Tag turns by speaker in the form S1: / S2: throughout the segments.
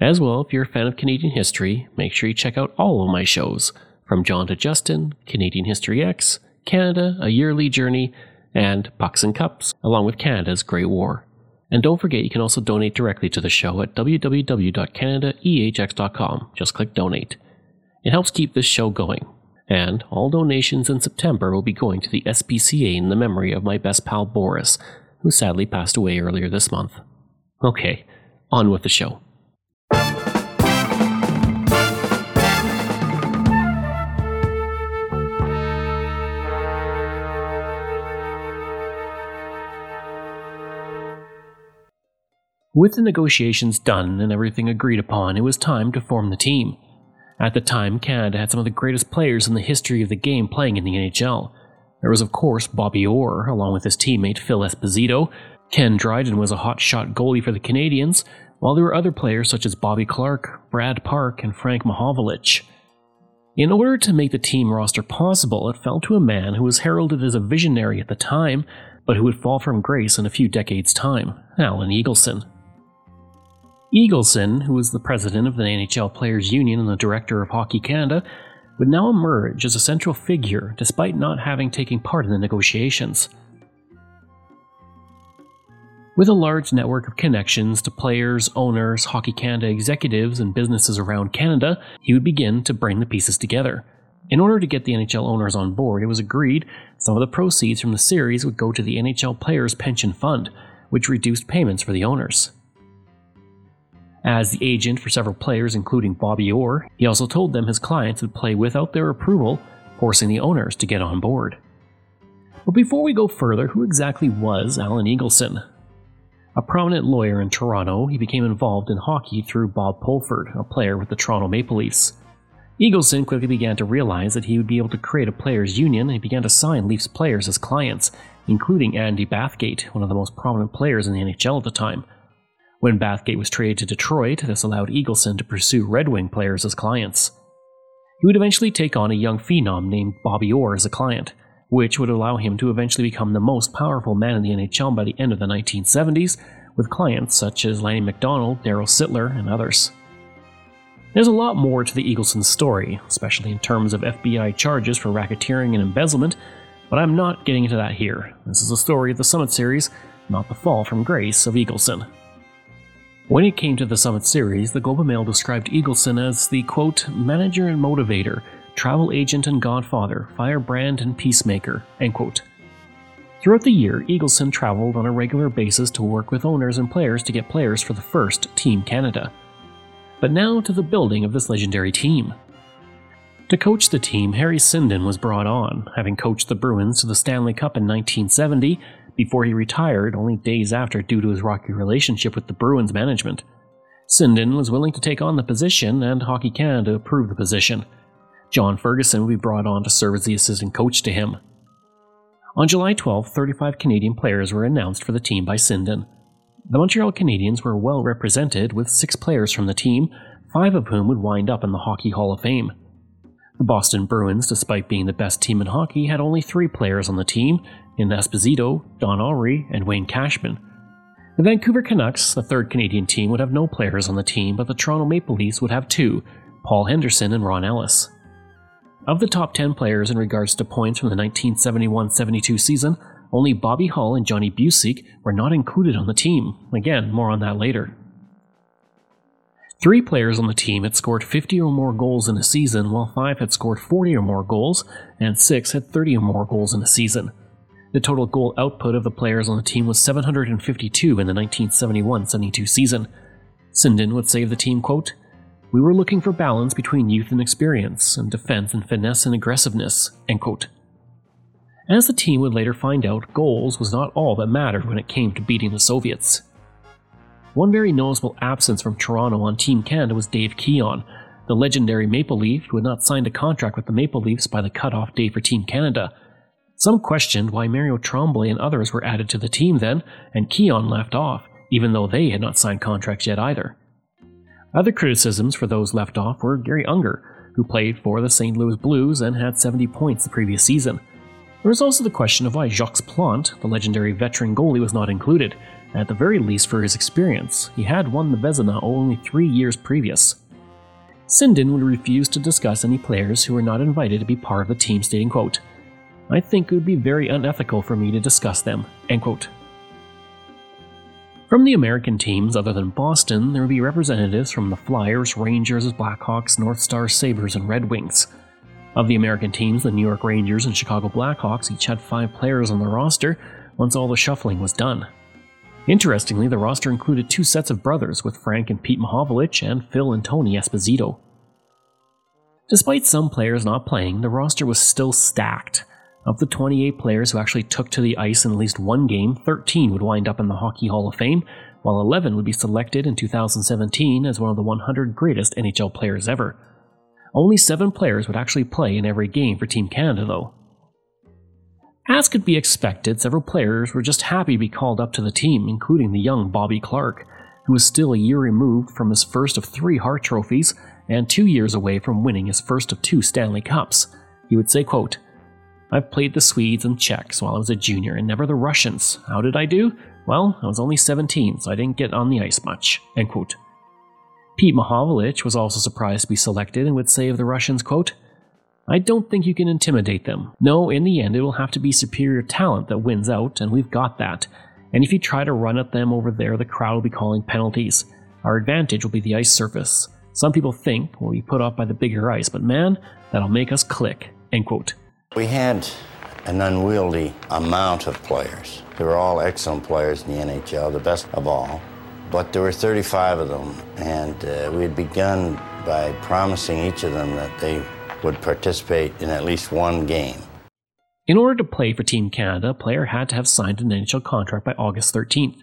S1: As well, if you're a fan of Canadian history, make sure you check out all of my shows, from John to Justin, Canadian History X, Canada, A Yearly Journey, and Pucks and Cups, along with Canada's Great War. And don't forget you can also donate directly to the show at www.canadaehx.com. Just click donate. It helps keep this show going. And all donations in September will be going to the SPCA in the memory of my best pal Boris, who sadly passed away earlier this month. Okay, on with the show. With the negotiations done and everything agreed upon, it was time to form the team. At the time, Canada had some of the greatest players in the history of the game playing in the NHL. There was, of course, Bobby Orr, along with his teammate Phil Esposito. Ken Dryden was a hot shot goalie for the Canadiens, while there were other players such as Bobby Clarke, Brad Park, and Frank Mahovlich. In order to make the team roster possible, it fell to a man who was heralded as a visionary at the time, but who would fall from grace in a few decades' time Alan Eagleson. Eagleson, who was the president of the NHL Players Union and the director of Hockey Canada, would now emerge as a central figure despite not having taken part in the negotiations. With a large network of connections to players, owners, Hockey Canada executives, and businesses around Canada, he would begin to bring the pieces together. In order to get the NHL owners on board, it was agreed some of the proceeds from the series would go to the NHL Players Pension Fund, which reduced payments for the owners. As the agent for several players, including Bobby Orr, he also told them his clients would play without their approval, forcing the owners to get on board. But before we go further, who exactly was Alan Eagleson? A prominent lawyer in Toronto, he became involved in hockey through Bob Pulford, a player with the Toronto Maple Leafs. Eagleson quickly began to realize that he would be able to create a players' union and began to sign Leafs players as clients, including Andy Bathgate, one of the most prominent players in the NHL at the time. When Bathgate was traded to Detroit, this allowed Eagleson to pursue Red Wing players as clients. He would eventually take on a young phenom named Bobby Orr as a client, which would allow him to eventually become the most powerful man in the NHL by the end of the 1970s, with clients such as Lanny McDonald, Darryl Sittler, and others. There's a lot more to the Eagleson story, especially in terms of FBI charges for racketeering and embezzlement, but I'm not getting into that here. This is a story of the Summit series, not the fall from grace of Eagleson. When it came to the Summit series, the Globe and Mail described Eagleson as the quote, manager and motivator, travel agent and godfather, firebrand and peacemaker, end quote. Throughout the year, Eagleson traveled on a regular basis to work with owners and players to get players for the first Team Canada. But now to the building of this legendary team. To coach the team, Harry Sinden was brought on, having coached the Bruins to the Stanley Cup in 1970 before he retired only days after due to his rocky relationship with the Bruins management. Sinden was willing to take on the position, and Hockey Canada approved the position. John Ferguson would be brought on to serve as the assistant coach to him. On July 12, 35 Canadian players were announced for the team by Sinden. The Montreal Canadiens were well represented, with six players from the team, five of whom would wind up in the Hockey Hall of Fame. The Boston Bruins, despite being the best team in hockey, had only three players on the team, in Esposito, Don Awrey, and Wayne Cashman. The Vancouver Canucks, the third Canadian team, would have no players on the team, but the Toronto Maple Leafs would have two Paul Henderson and Ron Ellis. Of the top 10 players in regards to points from the 1971 72 season, only Bobby Hull and Johnny Bucyk were not included on the team. Again, more on that later. Three players on the team had scored 50 or more goals in a season, while five had scored 40 or more goals, and six had 30 or more goals in a season. The total goal output of the players on the team was 752 in the 1971 72 season. Sinden would say of the team, quote, We were looking for balance between youth and experience, and defense and finesse and aggressiveness. End quote. As the team would later find out, goals was not all that mattered when it came to beating the Soviets. One very noticeable absence from Toronto on Team Canada was Dave Keon, the legendary Maple Leaf, who had not signed a contract with the Maple Leafs by the cutoff day for Team Canada. Some questioned why Mario Tremblay and others were added to the team then, and Keon left off, even though they had not signed contracts yet either. Other criticisms for those left off were Garry Unger, who played for the St. Louis Blues and had 70 points the previous season. There was also the question of why Jacques Plante, the legendary veteran goalie, was not included, at the very least for his experience. He had won the Vezina only three years previous. Sinden would refuse to discuss any players who were not invited to be part of the team, stating, quote, I think it would be very unethical for me to discuss them. End quote. From the American teams other than Boston, there would be representatives from the Flyers, Rangers, Blackhawks, North Stars, Sabres, and Red Wings. Of the American teams, the New York Rangers and Chicago Blackhawks each had five players on the roster once all the shuffling was done. Interestingly, the roster included two sets of brothers with Frank and Pete Mahovlich and Phil and Tony Esposito. Despite some players not playing, the roster was still stacked. Of the 28 players who actually took to the ice in at least one game, 13 would wind up in the Hockey Hall of Fame, while 11 would be selected in 2017 as one of the 100 greatest NHL players ever. Only 7 players would actually play in every game for Team Canada, though. As could be expected, several players were just happy to be called up to the team, including the young Bobby Clarke, who was still a year removed from his first of three Hart trophies and two years away from winning his first of two Stanley Cups. He would say, quote, I've played the Swedes and Czechs while I was a junior and never the Russians. How did I do? Well, I was only 17, so I didn't get on the ice much. End quote. Pete Mahovlich was also surprised to be selected and would say of the Russians, quote, I don't think you can intimidate them. No, in the end, it will have to be superior talent that wins out, and we've got that. And if you try to run at them over there, the crowd will be calling penalties. Our advantage will be the ice surface. Some people think we'll be put off by the bigger ice, but man, that'll make us click. End quote.
S2: We had an unwieldy amount of players. They were all excellent players in the NHL, the best of all. But there were 35 of them, and uh, we had begun by promising each of them that they would participate in at least one game.
S1: In order to play for Team Canada, a player had to have signed an NHL contract by August 13th.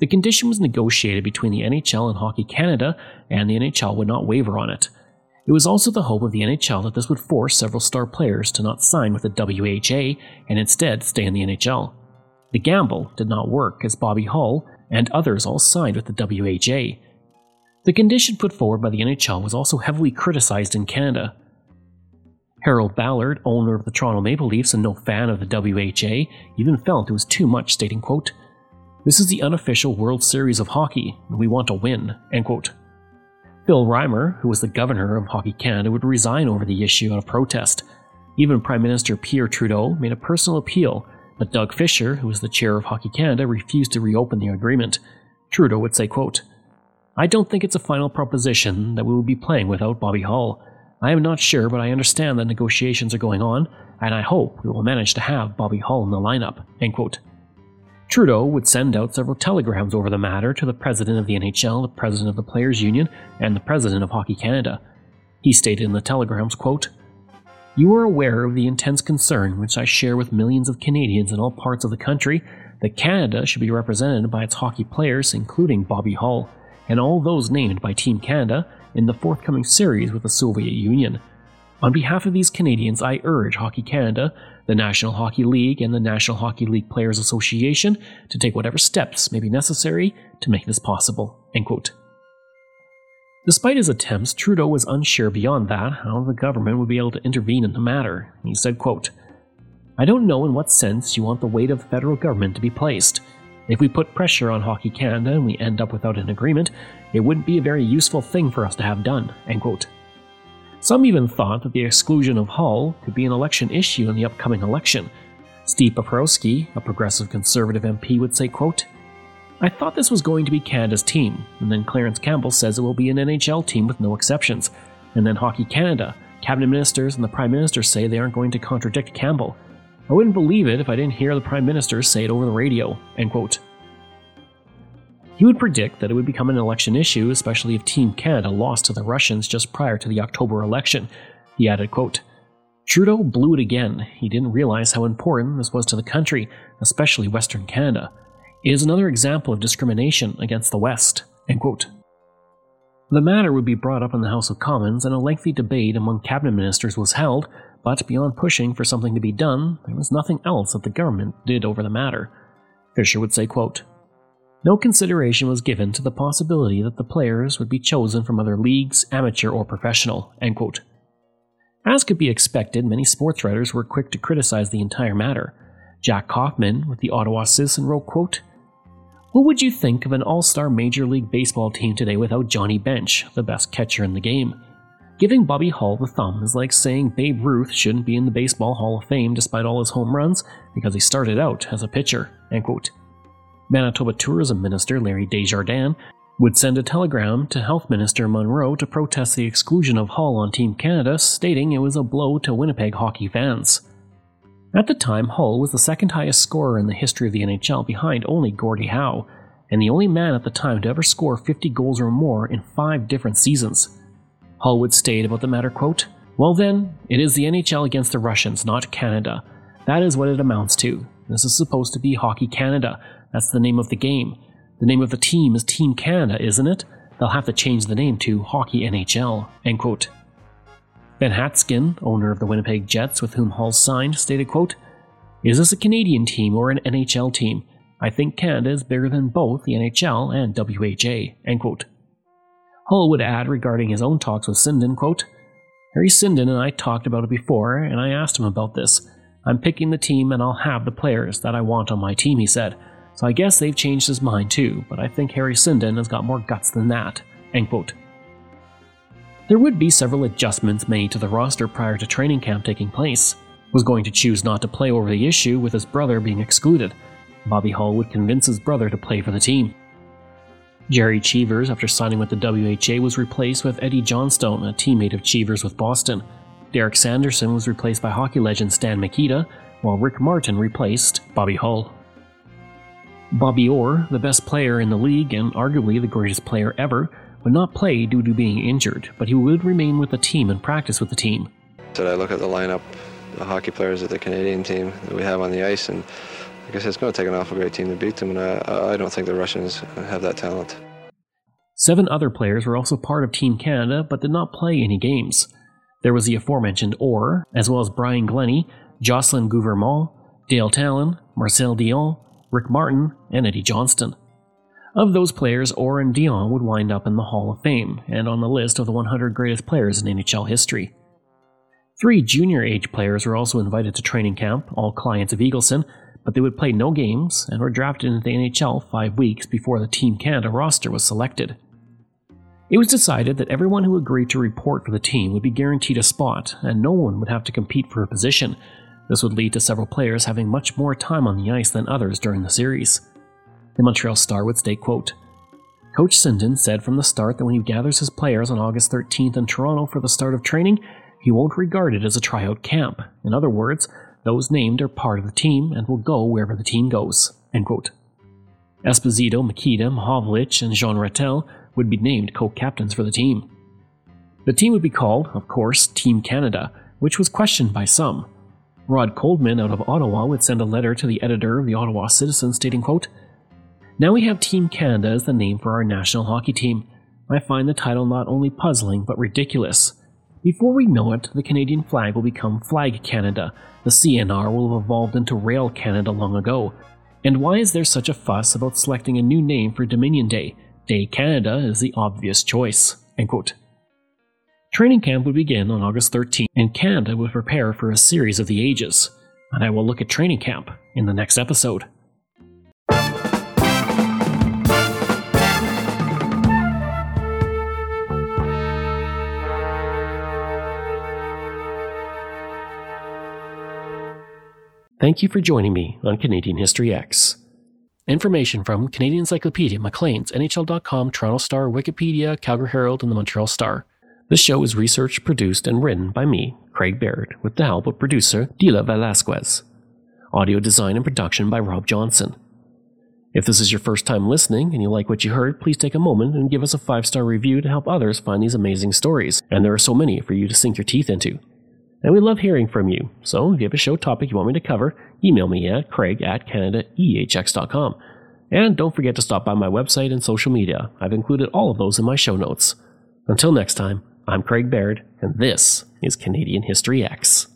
S1: The condition was negotiated between the NHL and Hockey Canada, and the NHL would not waver on it. It was also the hope of the NHL that this would force several star players to not sign with the WHA and instead stay in the NHL. The gamble did not work as Bobby Hull and others all signed with the WHA. The condition put forward by the NHL was also heavily criticized in Canada. Harold Ballard, owner of the Toronto Maple Leafs and no fan of the WHA, even felt it was too much, stating, quote, This is the unofficial World Series of hockey, and we want to win, end quote. Bill Reimer, who was the governor of Hockey Canada, would resign over the issue out of protest. Even Prime Minister Pierre Trudeau made a personal appeal, but Doug Fisher, who was the chair of Hockey Canada, refused to reopen the agreement. Trudeau would say, quote, I don't think it's a final proposition that we will be playing without Bobby Hull. I am not sure, but I understand that negotiations are going on, and I hope we will manage to have Bobby Hull in the lineup. End quote. Trudeau would send out several telegrams over the matter to the president of the NHL, the president of the Players Union, and the president of Hockey Canada. He stated in the telegrams, quote, You are aware of the intense concern which I share with millions of Canadians in all parts of the country that Canada should be represented by its hockey players, including Bobby Hull, and all those named by Team Canada in the forthcoming series with the Soviet Union. On behalf of these Canadians, I urge Hockey Canada the National Hockey League, and the National Hockey League Players Association to take whatever steps may be necessary to make this possible. Despite his attempts, Trudeau was unsure beyond that how the government would be able to intervene in the matter. He said, quote, I don't know in what sense you want the weight of the federal government to be placed. If we put pressure on Hockey Canada and we end up without an agreement, it wouldn't be a very useful thing for us to have done. Some even thought that the exclusion of Hull could be an election issue in the upcoming election. Steve Paproski, a progressive conservative MP, would say, quote, I thought this was going to be Canada's team, and then Clarence Campbell says it will be an NHL team with no exceptions. And then Hockey Canada, cabinet ministers, and the Prime Minister say they aren't going to contradict Campbell. I wouldn't believe it if I didn't hear the Prime Minister say it over the radio. End quote. He would predict that it would become an election issue, especially if Team Canada lost to the Russians just prior to the October election. He added, quote, Trudeau blew it again. He didn't realize how important this was to the country, especially Western Canada. It is another example of discrimination against the West. End quote. The matter would be brought up in the House of Commons, and a lengthy debate among cabinet ministers was held, but beyond pushing for something to be done, there was nothing else that the government did over the matter. Fisher would say, quote, No consideration was given to the possibility that the players would be chosen from other leagues, amateur or professional. End quote. As could be expected, many sports writers were quick to criticize the entire matter. Jack Koffman with the Ottawa Citizen wrote, quote, What would you think of an all-star Major League Baseball team today without Johnny Bench, the best catcher in the game? Giving Bobby Hull the thumb is like saying Babe Ruth shouldn't be in the Baseball Hall of Fame despite all his home runs because he started out as a pitcher. Manitoba Tourism Minister Larry Desjardins would send a telegram to Health Minister Munro to protest the exclusion of Hull on Team Canada, stating it was a blow to Winnipeg hockey fans. At the time, Hull was the second highest scorer in the history of the NHL behind only Gordie Howe, and the only man at the time to ever score 50 goals or more in five different seasons. Hull would state about the matter, quote, Well then, it is the NHL against the Russians, not Canada. That is what it amounts to. This is supposed to be Hockey Canada. That's the name of the game. The name of the team is Team Canada, isn't it? They'll have to change the name to Hockey NHL. End quote. Ben Hatskin, owner of the Winnipeg Jets with whom Hull signed, stated, quote, Is this a Canadian team or an NHL team? I think Canada is bigger than both the NHL and WHA. End quote. Hull would add regarding his own talks with Sinden, quote, Harry Sinden and I talked about it before, and I asked him about this. I'm picking the team and I'll have the players that I want on my team, he said. So I guess they've changed his mind too, but I think Harry Sinden has got more guts than that. End quote. There would be several adjustments made to the roster prior to training camp taking place. Was going to choose not to play over the issue with his brother being excluded. Bobby Hull would convince his brother to play for the team. Gerry Cheevers, after signing with the WHA, was replaced with Eddie Johnston, a teammate of Cheevers with Boston. Derek Sanderson was replaced by hockey legend Stan Mikita, while Rick Martin replaced Bobby Hull. Bobby Orr, the best player in the league and arguably the greatest player ever, would not play due to being injured, but he would remain with the team and practice with the team.
S3: So I look at the lineup, the hockey players of the Canadian team that we have on the ice, and I guess it's going to take an awful great team to beat them, and I, I don't think the Russians have that talent.
S1: Seven other players were also part of Team Canada but did not play any games. There was the aforementioned Orr, as well as Brian Glennie, Jocelyn Guevremont, Dale Tallon, Marcel Dionne, Rick Martin, and Eddie Johnston. Of those players, Orr and Dionne would wind up in the Hall of Fame and on the list of the 100 greatest players in NHL history. Three junior age players were also invited to training camp, all clients of Eagleson, but they would play no games and were drafted into the NHL five weeks before the Team Canada roster was selected. It was decided that everyone who agreed to report for the team would be guaranteed a spot, and no one would have to compete for a position. This would lead to several players having much more time on the ice than others during the series. The Montreal Star would state, quote, Coach Sinden said from the start that when he gathers his players on August 13th in Toronto for the start of training, he won't regard it as a tryout camp. In other words, those named are part of the team and will go wherever the team goes. End quote. Esposito, Mikita, Mahovlich, and Jean Ratelle would be named co-captains for the team. The team would be called, of course, Team Canada, which was questioned by some. Rod Coldman out of Ottawa would send a letter to the editor of the Ottawa Citizen stating, quote, Now we have Team Canada as the name for our national hockey team. I find the title not only puzzling but ridiculous. Before we know it, the Canadian flag will become Flag Canada, the CNR will have evolved into Rail Canada long ago. And why is there such a fuss about selecting a new name for Dominion Day? Day Canada is the obvious choice. Training camp would begin on August 13th, and Canada would prepare for a series of the ages. And I will look at training camp in the next episode. Thank you for joining me on Canadian History X. Information from Canadian Encyclopedia, Maclean's, NHL.com, Toronto Star, Wikipedia, Calgary Herald, and the Montreal Star. This show is researched, produced, and written by me, Craig Baird, with the help of producer Dila Velasquez. Audio design and production by Rob Johnson. If this is your first time listening and you like what you heard, please take a moment and give us a five star review to help others find these amazing stories, and there are so many for you to sink your teeth into. And we love hearing from you, so if you have a show topic you want me to cover, email me at craig at canadaehx.com. And don't forget to stop by my website and social media. I've included all of those in my show notes. Until next time, I'm Craig Baird, and this is Canadian History X.